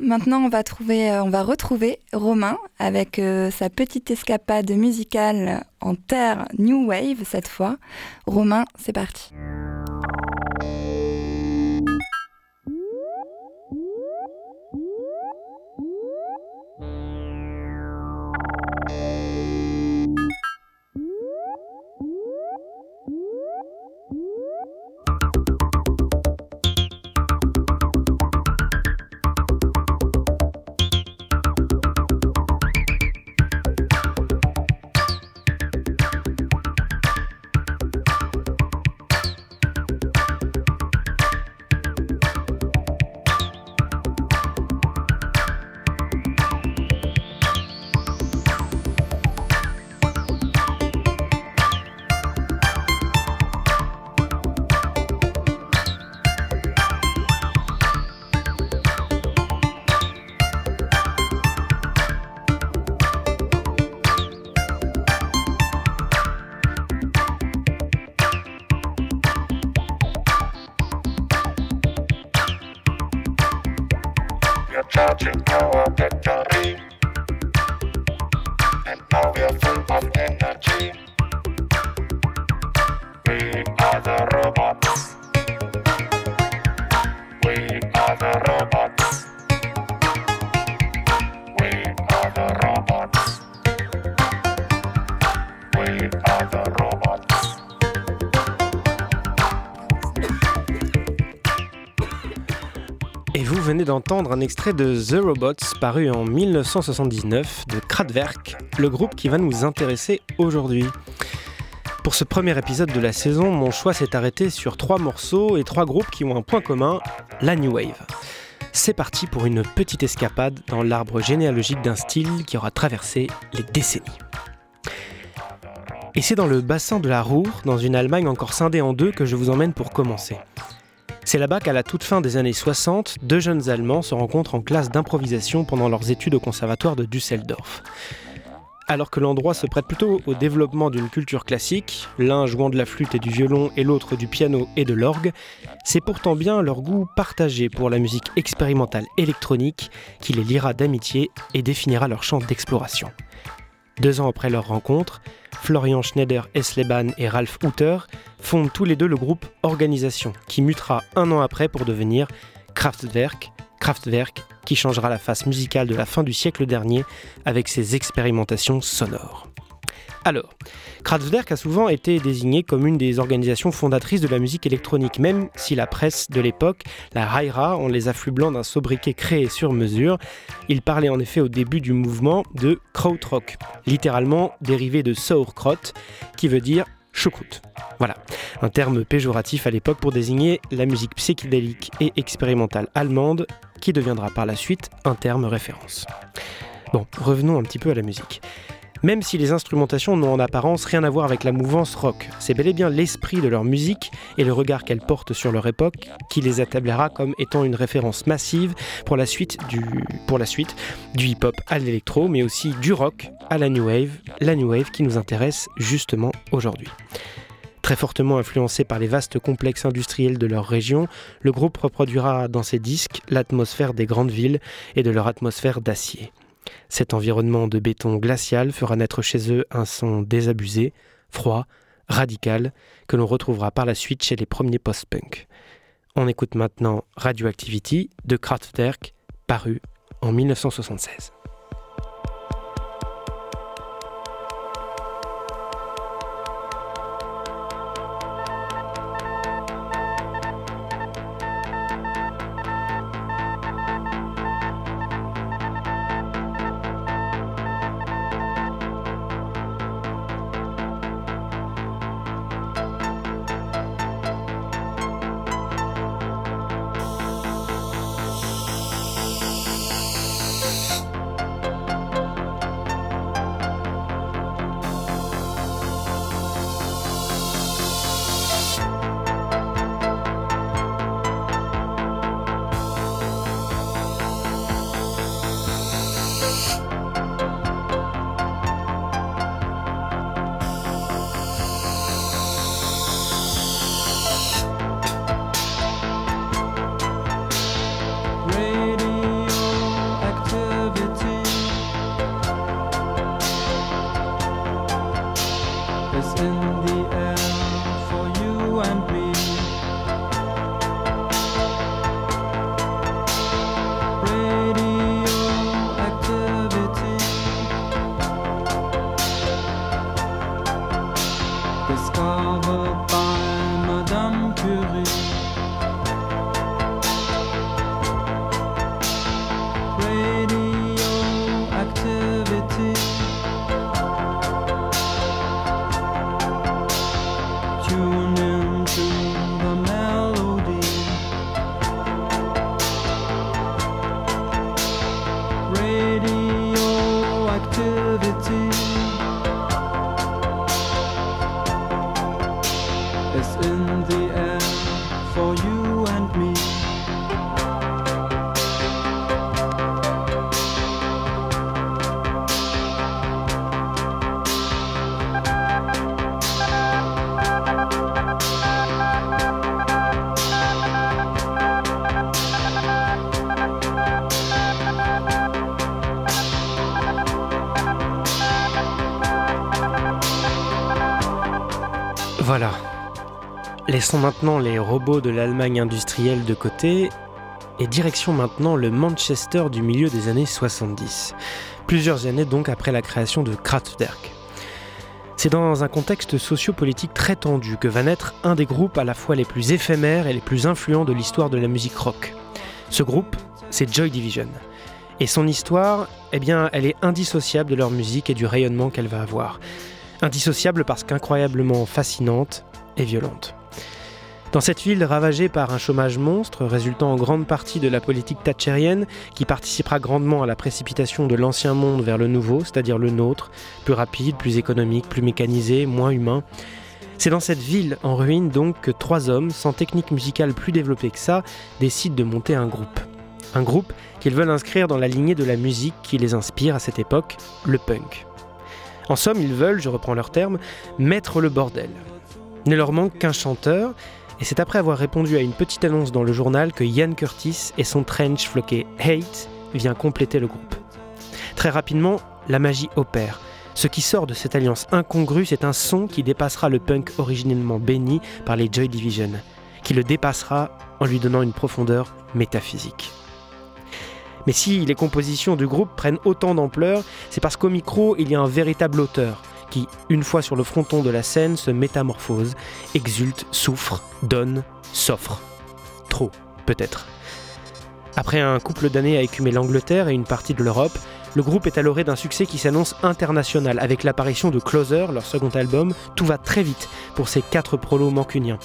Maintenant, on va, trouver, euh, on va retrouver Romain avec euh, sa petite escapade musicale en terre New Wave cette fois. Romain, c'est parti. D'entendre un extrait de The Robots paru en 1979 de Kraftwerk, le groupe qui va nous intéresser aujourd'hui. Pour ce premier épisode de la saison, mon choix s'est arrêté sur trois morceaux et trois groupes qui ont un point commun, la New Wave. C'est parti pour une petite escapade dans l'arbre généalogique d'un style qui aura traversé les décennies. Et c'est dans le bassin de la Ruhr, dans une Allemagne encore scindée en deux, que je vous emmène pour commencer. C'est là-bas qu'à la toute fin des années 60, deux jeunes Allemands se rencontrent en classe d'improvisation pendant leurs études au conservatoire de Düsseldorf. Alors que l'endroit se prête plutôt au développement d'une culture classique, l'un jouant de la flûte et du violon et l'autre du piano et de l'orgue, c'est pourtant bien leur goût partagé pour la musique expérimentale électronique qui les liera d'amitié et définira leur champ d'exploration. Deux ans après leur rencontre, Florian Schneider-Esleban et Ralph Hutter fondent tous les deux le groupe Organisation, qui mutera un an après pour devenir Kraftwerk, Kraftwerk qui changera la face musicale de la fin du siècle dernier avec ses expérimentations sonores. Alors, Kraftwerk a souvent été désigné comme une des organisations fondatrices de la musique électronique, même si la presse de l'époque la raillera en les afflublant d'un sobriquet créé sur mesure. Il parlait en effet au début du mouvement de krautrock, littéralement dérivé de sauerkraut, qui veut dire choucroute. Voilà, un terme péjoratif à l'époque pour désigner la musique psychédélique et expérimentale allemande, qui deviendra par la suite un terme référence. Bon, revenons un petit peu à la musique. Même si les instrumentations n'ont en apparence rien à voir avec la mouvance rock, c'est bel et bien l'esprit de leur musique et le regard qu'elle porte sur leur époque qui les établira comme étant une référence massive pour la suite du, pour la suite, du hip-hop à l'électro, mais aussi du rock à la new wave, la new wave qui nous intéresse justement aujourd'hui. Très fortement influencé par les vastes complexes industriels de leur région, le groupe reproduira dans ses disques l'atmosphère des grandes villes et de leur atmosphère d'acier. Cet environnement de béton glacial fera naître chez eux un son désabusé, froid, radical, que l'on retrouvera par la suite chez les premiers post-punk. On écoute maintenant Radioactivity de Kraftwerk, paru en 1976. Laissons maintenant les robots de l'Allemagne industrielle de côté et direction maintenant le Manchester du milieu des années 70. Plusieurs années donc après la création de Kraftwerk. C'est dans un contexte sociopolitique très tendu que va naître un des groupes à la fois les plus éphémères et les plus influents de l'histoire de la musique rock. Ce groupe, c'est Joy Division. Et son histoire, eh bien, elle est indissociable de leur musique et du rayonnement qu'elle va avoir. Indissociable parce qu'incroyablement fascinante et violente. Dans cette ville ravagée par un chômage monstre, résultant en grande partie de la politique thatchérienne, qui participera grandement à la précipitation de l'ancien monde vers le nouveau, c'est-à-dire le nôtre, plus rapide, plus économique, plus mécanisé, moins humain, c'est dans cette ville en ruine donc que trois hommes, sans technique musicale plus développée que ça, décident de monter un groupe. Un groupe qu'ils veulent inscrire dans la lignée de la musique qui les inspire à cette époque, le punk. En somme, ils veulent, je reprends leur terme, mettre le bordel. Ne leur manque qu'un chanteur, et c'est après avoir répondu à une petite annonce dans le journal que Ian Curtis et son trench floqué Hate vient compléter le groupe. Très rapidement, la magie opère. Ce qui sort de cette alliance incongrue, c'est un son qui dépassera le punk originellement béni par les Joy Division, qui le dépassera en lui donnant une profondeur métaphysique. Mais si les compositions du groupe prennent autant d'ampleur, c'est parce qu'au micro, il y a un véritable auteur, qui, une fois sur le fronton de la scène, se métamorphose, exulte, souffre, donne, s'offre. Trop, peut-être. Après un couple d'années à écumer l'Angleterre et une partie de l'Europe, le groupe est à l'orée d'un succès qui s'annonce international avec l'apparition de Closer, leur second album. Tout va très vite pour ces quatre prolos mancuniens.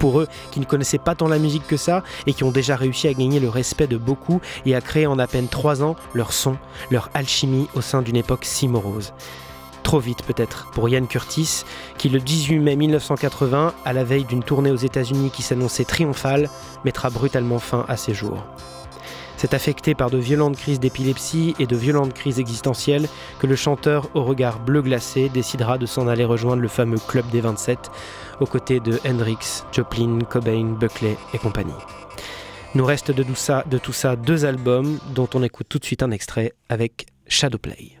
Pour eux qui ne connaissaient pas tant la musique que ça et qui ont déjà réussi à gagner le respect de beaucoup et à créer en à peine trois ans leur son, leur alchimie au sein d'une époque si morose. Trop vite peut-être pour Ian Curtis, qui le 18 mai 1980, à la veille d'une tournée aux États-Unis qui s'annonçait triomphale, mettra brutalement fin à ses jours. C'est affecté par de violentes crises d'épilepsie et de violentes crises existentielles que le chanteur au regard bleu glacé décidera de s'en aller rejoindre le fameux Club des 27 aux côtés de Hendrix, Joplin, Cobain, Buckley et compagnie. Nous reste de tout ça, de tout ça deux albums dont on écoute tout de suite un extrait avec Shadowplay.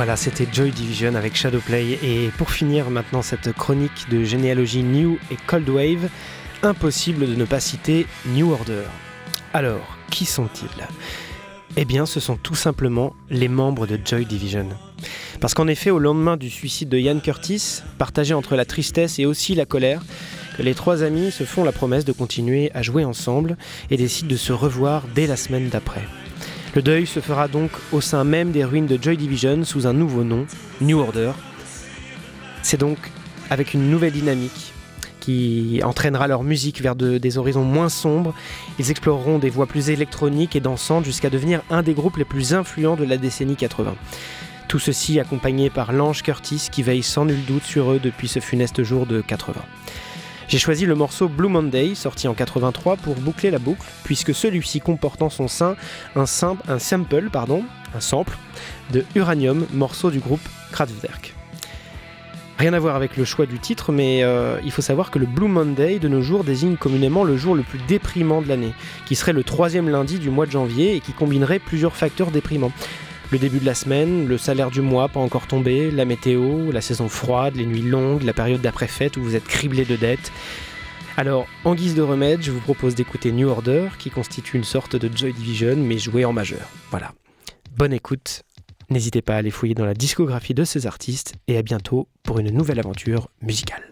Voilà, c'était Joy Division avec Shadowplay. Et pour finir maintenant cette chronique de généalogie New et Cold Wave, impossible de ne pas citer New Order. Alors, qui sont-ils? Eh bien, ce sont tout simplement les membres de Joy Division. Parce qu'en effet, au lendemain du suicide de Ian Curtis, partagé entre la tristesse et aussi la colère, les trois amis se font la promesse de continuer à jouer ensemble et décident de se revoir dès la semaine d'après. Le deuil se fera donc au sein même des ruines de Joy Division sous un nouveau nom, New Order. C'est donc avec une nouvelle dynamique qui entraînera leur musique vers des horizons moins sombres. Ils exploreront des voies plus électroniques et dansantes jusqu'à devenir un des groupes les plus influents de la décennie 80. Tout ceci accompagné par l'ange Curtis qui veille sans nul doute sur eux depuis ce funeste jour de 80. J'ai choisi le morceau Blue Monday, sorti en 83, pour boucler la boucle, puisque celui-ci comporte en son sein un, simple, sample, un sample de Uranium, morceau du groupe Kraftwerk. Rien à voir avec le choix du titre, mais euh, il faut savoir que le Blue Monday de nos jours désigne communément le jour le plus déprimant de l'année, qui serait le troisième lundi du mois de janvier et qui combinerait plusieurs facteurs déprimants. Le début de la semaine, le salaire du mois pas encore tombé, la météo, la saison froide, les nuits longues, la période d'après-fête où vous êtes criblé de dettes. Alors, en guise de remède, je vous propose d'écouter New Order, qui constitue une sorte de Joy Division, mais joué en majeur. Voilà. Bonne écoute. N'hésitez pas à aller fouiller dans la discographie de ces artistes, et à bientôt pour une nouvelle aventure musicale.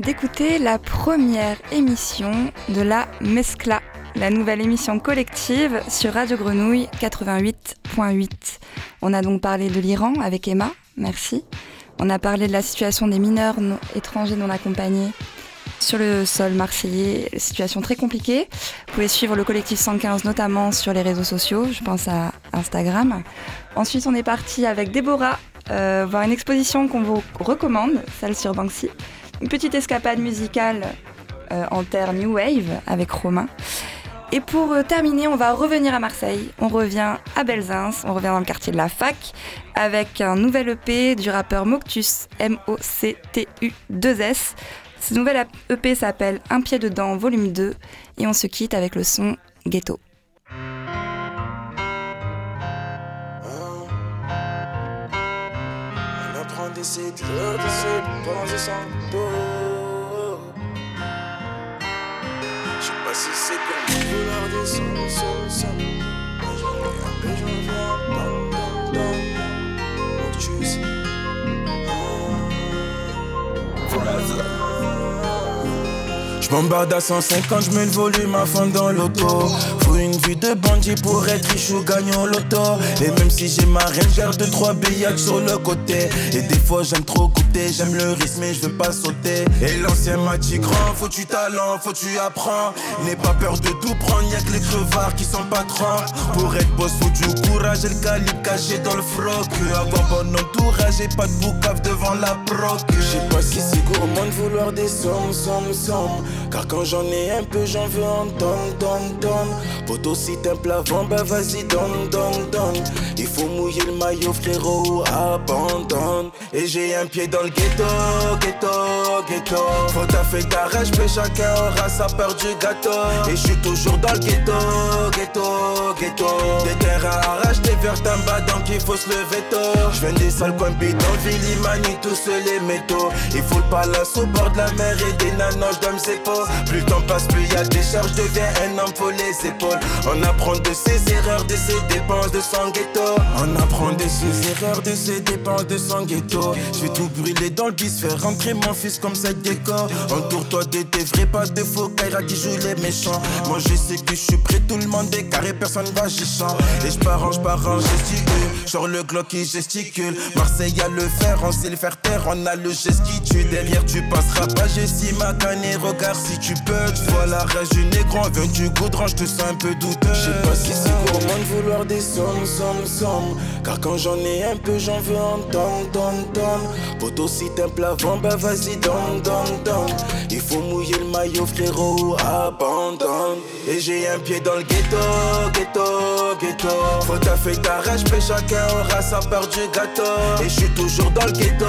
D'écouter la première émission de la Mescla, la nouvelle émission collective sur Radio Grenouille 88.8. On a donc parlé de l'Iran avec Emma, merci. On a parlé de la situation des mineurs étrangers non accompagnés sur le sol marseillais, situation très compliquée. Vous pouvez suivre le collectif 115 notamment sur les réseaux sociaux, je pense à Instagram. Ensuite, on est parti avec Déborah euh, voir une exposition qu'on vous recommande, celle sur Banksy une petite escapade musicale euh, en terre New Wave avec Romain. Et pour euh, terminer, on va revenir à Marseille. On revient à Belzins, on revient dans le quartier de la Fac avec un nouvel EP du rappeur Moctus, M-O-C-T-U-2-S. Ce nouvel EP s'appelle Un pied dedans, volume 2, et on se quitte avec le son Ghetto. D'essayer de faire, d'essayer de penser sans dos. Je sais pas si c'est comme vouloir descendre, descendre. Mais j'en reviens, mais j'en reviens, dom, dom, dom. Donc tu sais. J'bombarde à 150, j'mets le volume à fond dans l'auto. Faut une vie de bandit pour être riche ou gagner au loto. Et même si j'ai ma reine, garde trois billets sur le côté. Et des fois j'aime trop goûter, j'aime le rythme mais je veux pas sauter. Et l'ancien m'a dit grand, faut tu talent, faut tu apprends. N'aie pas peur de tout prendre, y'a que les crevards qui sont patrons. Pour être boss, faut du courage et le calibre caché dans le froc. Avoir bon entourage et pas de boucave devant la proc. Je sais pas si c'est gourmand de vouloir des sommes, sommes, sommes. Car quand j'en ai un peu, j'en veux en donne, donne, donne. Poto si t'es plavant, bah vas-y, donne, donne, donne. Il faut mouiller le maillot, frérot, abandonne. Et j'ai un pied dans le ghetto, ghetto, ghetto. Faut taffer ta rage, mais chacun aura sa peur du gâteau. Et je suis toujours dans le ghetto, ghetto, ghetto. Des terrains arrachent, des verres bas, donc il faut se lever tôt. J'viens des sales coins bidonvilles, il manie tous les métaux. Il faut le palace au bord de la mer et des nanos, je plus le temps passe, plus y a des charges, deviens un homme pour les épaules. On apprend de ses erreurs, de ses dépenses, de son ghetto. On apprend de ses erreurs, de ses dépenses, de son ghetto. Je vais tout brûler dans le bis, faire rentrer mon fils comme cette décor. Entoure-toi de tes vrais, pas de faux, Kaira qui joue les méchants. Moi je sais que je suis prêt, tout le monde est carré, personne va chant Et je pars je. Genre le Glock qui gesticule. Marseille a le fer, on sait le faire taire, on a le geste qui tue. Derrière tu passeras pas, j'ai si ma canne regarde si tu peux, tu vois la rage du négro, viens du goudron, je te sens un peu douteux. Je sais pas si c'est gourmand de vouloir des sommes, sommes, sommes. Car quand j'en ai un peu, j'en veux en donne, donne, donne. Poto si t'es plavant, bah vas-y, donne, donne, donne. Il faut mouiller le maillot, frérot, abandonne. Et j'ai un pied dans le ghetto, ghetto, ghetto. Faut taffer ta rage, mais chacun aura sa part du gâteau. Et je suis toujours dans le ghetto,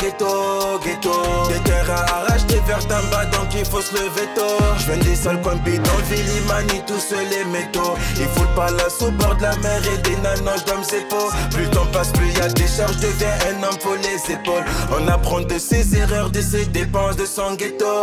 ghetto, ghetto. Des terrains arrachent, des verres donc il faut se lever tôt. Je viens des sales coins bidonvilles, il manie tous les métaux. Il faut le palace au bord de la mer et des nanos, dans mes épaules. Plus temps passe, plus y a des charges, deviens un homme pour les épaules. On apprend de ses erreurs, de ses dépenses, de son ghetto.